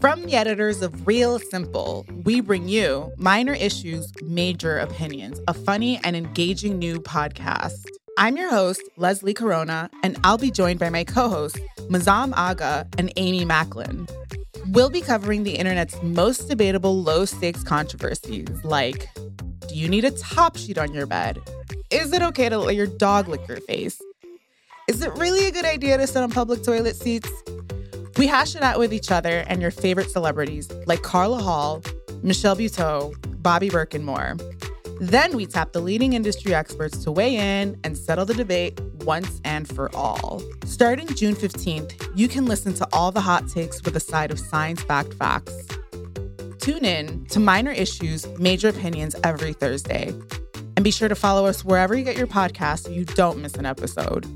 From the editors of Real Simple, we bring you Minor Issues, Major Opinions, a funny and engaging new podcast. I'm your host, Leslie Corona, and I'll be joined by my co hosts, Muzam Agha and Amy Maclin. We'll be covering the internet's most debatable low stakes controversies like Do you need a top sheet on your bed? Is it okay to let your dog lick your face? Is it really a good idea to sit on public toilet seats? We hash it out with each other and your favorite celebrities like Carla Hall, Michelle Buteau, Bobby Berk, and more. Then we tap the leading industry experts to weigh in and settle the debate once and for all. Starting June 15th, you can listen to all the hot takes with a side of science backed facts. Tune in to Minor Issues, Major Opinions every Thursday. And be sure to follow us wherever you get your podcasts so you don't miss an episode.